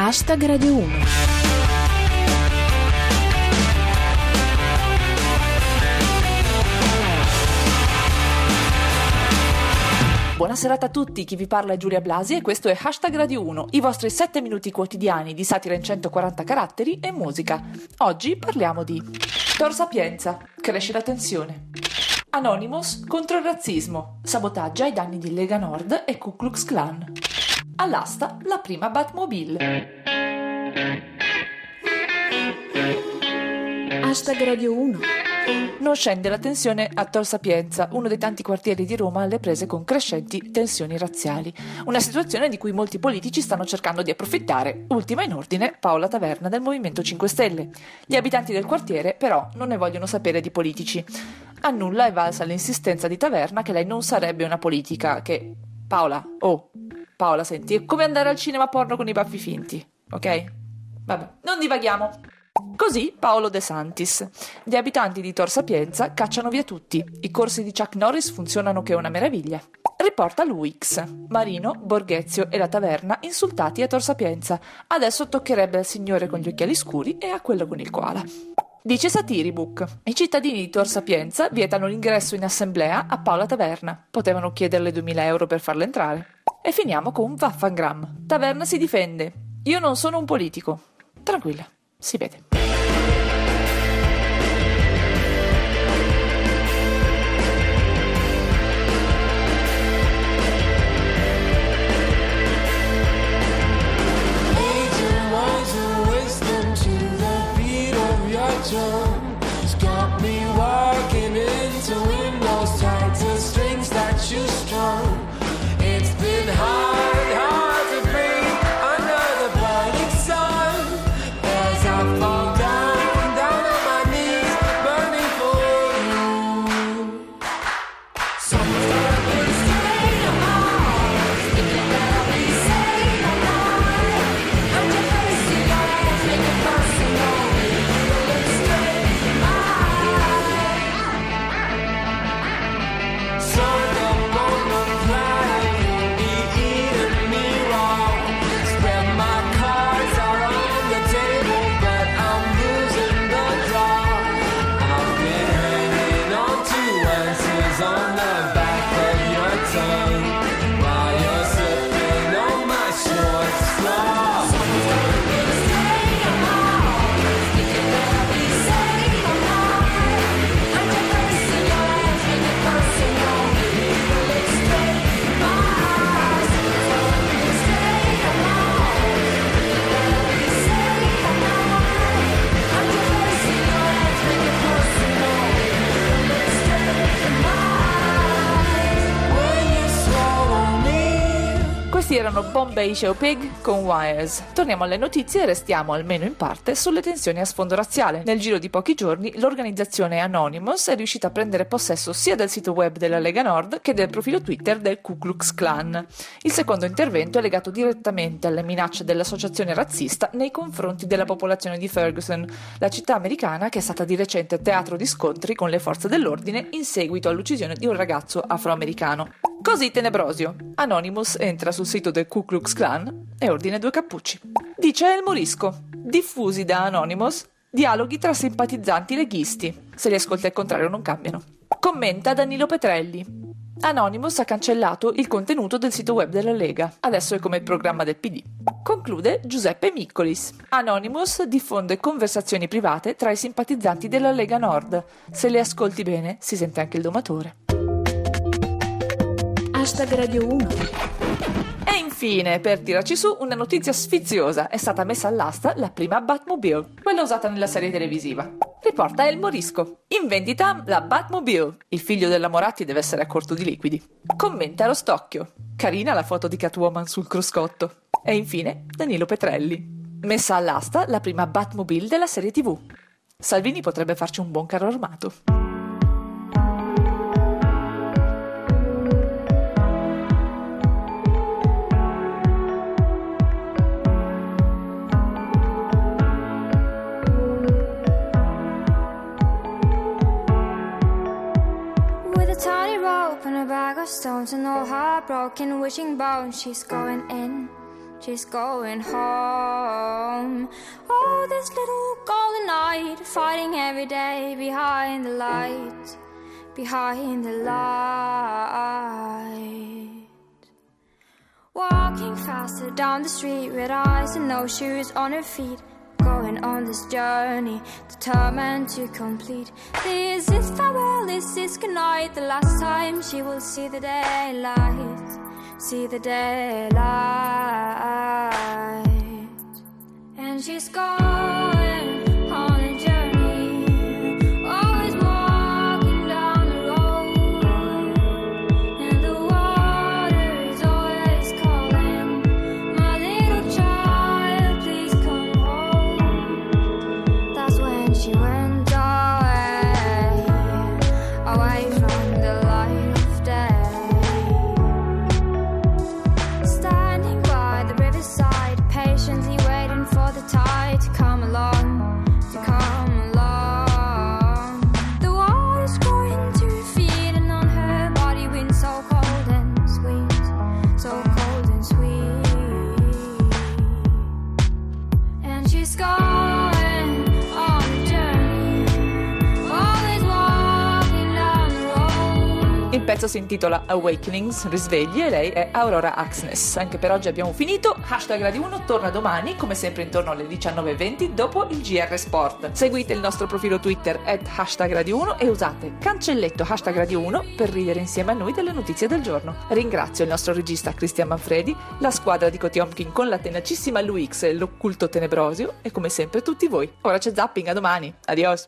Hashtag Radio 1 Buona serata a tutti, chi vi parla è Giulia Blasi e questo è Hashtag Radio 1, i vostri 7 minuti quotidiani di satira in 140 caratteri e musica. Oggi parliamo di Tor Sapienza, cresce la tensione. Anonymous contro il razzismo, sabotaggia ai danni di Lega Nord e Ku Klux Klan. All'asta la prima Batmobile. Hashtag Radio 1 Non scende la tensione a Tor Sapienza, uno dei tanti quartieri di Roma alle prese con crescenti tensioni razziali. Una situazione di cui molti politici stanno cercando di approfittare. Ultima in ordine, Paola Taverna del Movimento 5 Stelle. Gli abitanti del quartiere, però, non ne vogliono sapere di politici. A nulla è valsa l'insistenza di Taverna che lei non sarebbe una politica, che... Paola, oh, Paola, senti, è come andare al cinema porno con i baffi finti, ok? Vabbè, non divaghiamo. Così Paolo De Santis. Gli abitanti di Tor Sapienza cacciano via tutti. I corsi di Chuck Norris funzionano che è una meraviglia. Riporta l'UX. Marino, Borghezio e la taverna insultati a Tor Sapienza. Adesso toccherebbe al signore con gli occhiali scuri e a quello con il koala. Dice Satiribook. I cittadini di Tor Sapienza vietano l'ingresso in assemblea a Paola Taverna. Potevano chiederle 2000 euro per farla entrare. E finiamo con Vaffangram. Taverna si difende. Io non sono un politico. Tranquilla, si vede. Questi erano Bombay Show Pig con Wires. Torniamo alle notizie e restiamo, almeno in parte, sulle tensioni a sfondo razziale. Nel giro di pochi giorni, l'organizzazione Anonymous è riuscita a prendere possesso sia del sito web della Lega Nord che del profilo Twitter del Ku Klux Klan. Il secondo intervento è legato direttamente alle minacce dell'associazione razzista nei confronti della popolazione di Ferguson, la città americana che è stata di recente teatro di scontri con le forze dell'ordine in seguito all'uccisione di un ragazzo afroamericano. Così Tenebrosio. Anonymous entra sul sito del Ku Klux Klan e ordina due cappucci. Dice El Morisco. Diffusi da Anonymous dialoghi tra simpatizzanti leghisti. Se li ascolti al contrario non cambiano. Commenta Danilo Petrelli. Anonymous ha cancellato il contenuto del sito web della Lega. Adesso è come il programma del PD. Conclude Giuseppe Miccolis. Anonymous diffonde conversazioni private tra i simpatizzanti della Lega Nord. Se le ascolti bene, si sente anche il domatore. Hashtag Radio 1 E infine, per tirarci su, una notizia sfiziosa. È stata messa all'asta la prima Batmobile, quella usata nella serie televisiva. Riporta El Morisco. In vendita la Batmobile. Il figlio della Moratti deve essere a corto di liquidi. Commenta lo stocchio. Carina la foto di Catwoman sul cruscotto. E infine, Danilo Petrelli. Messa all'asta la prima Batmobile della serie TV. Salvini potrebbe farci un buon carro armato. And a bag of stones and all heartbroken, wishing bones. she's going in. she's going home. Oh, this little golden knight fighting every day behind the light, behind the light. Walking faster down the street with eyes and no shoes on her feet. Going on this journey, determined to complete. This is farewell, this is goodnight. The last time she will see the daylight, see the daylight. And she's going pezzo si intitola Awakenings, risvegli e lei è Aurora Axness. Anche per oggi abbiamo finito. Hashtag Radio 1 torna domani, come sempre intorno alle 19.20 dopo il GR Sport. Seguite il nostro profilo Twitter at hashtag Radio 1 e usate cancelletto hashtag Radio 1 per ridere insieme a noi delle notizie del giorno. Ringrazio il nostro regista Cristian Manfredi, la squadra di Kotiomkin con la tenacissima Luix e l'occulto Tenebrosio e come sempre tutti voi. Ora c'è zapping, a domani. Adios!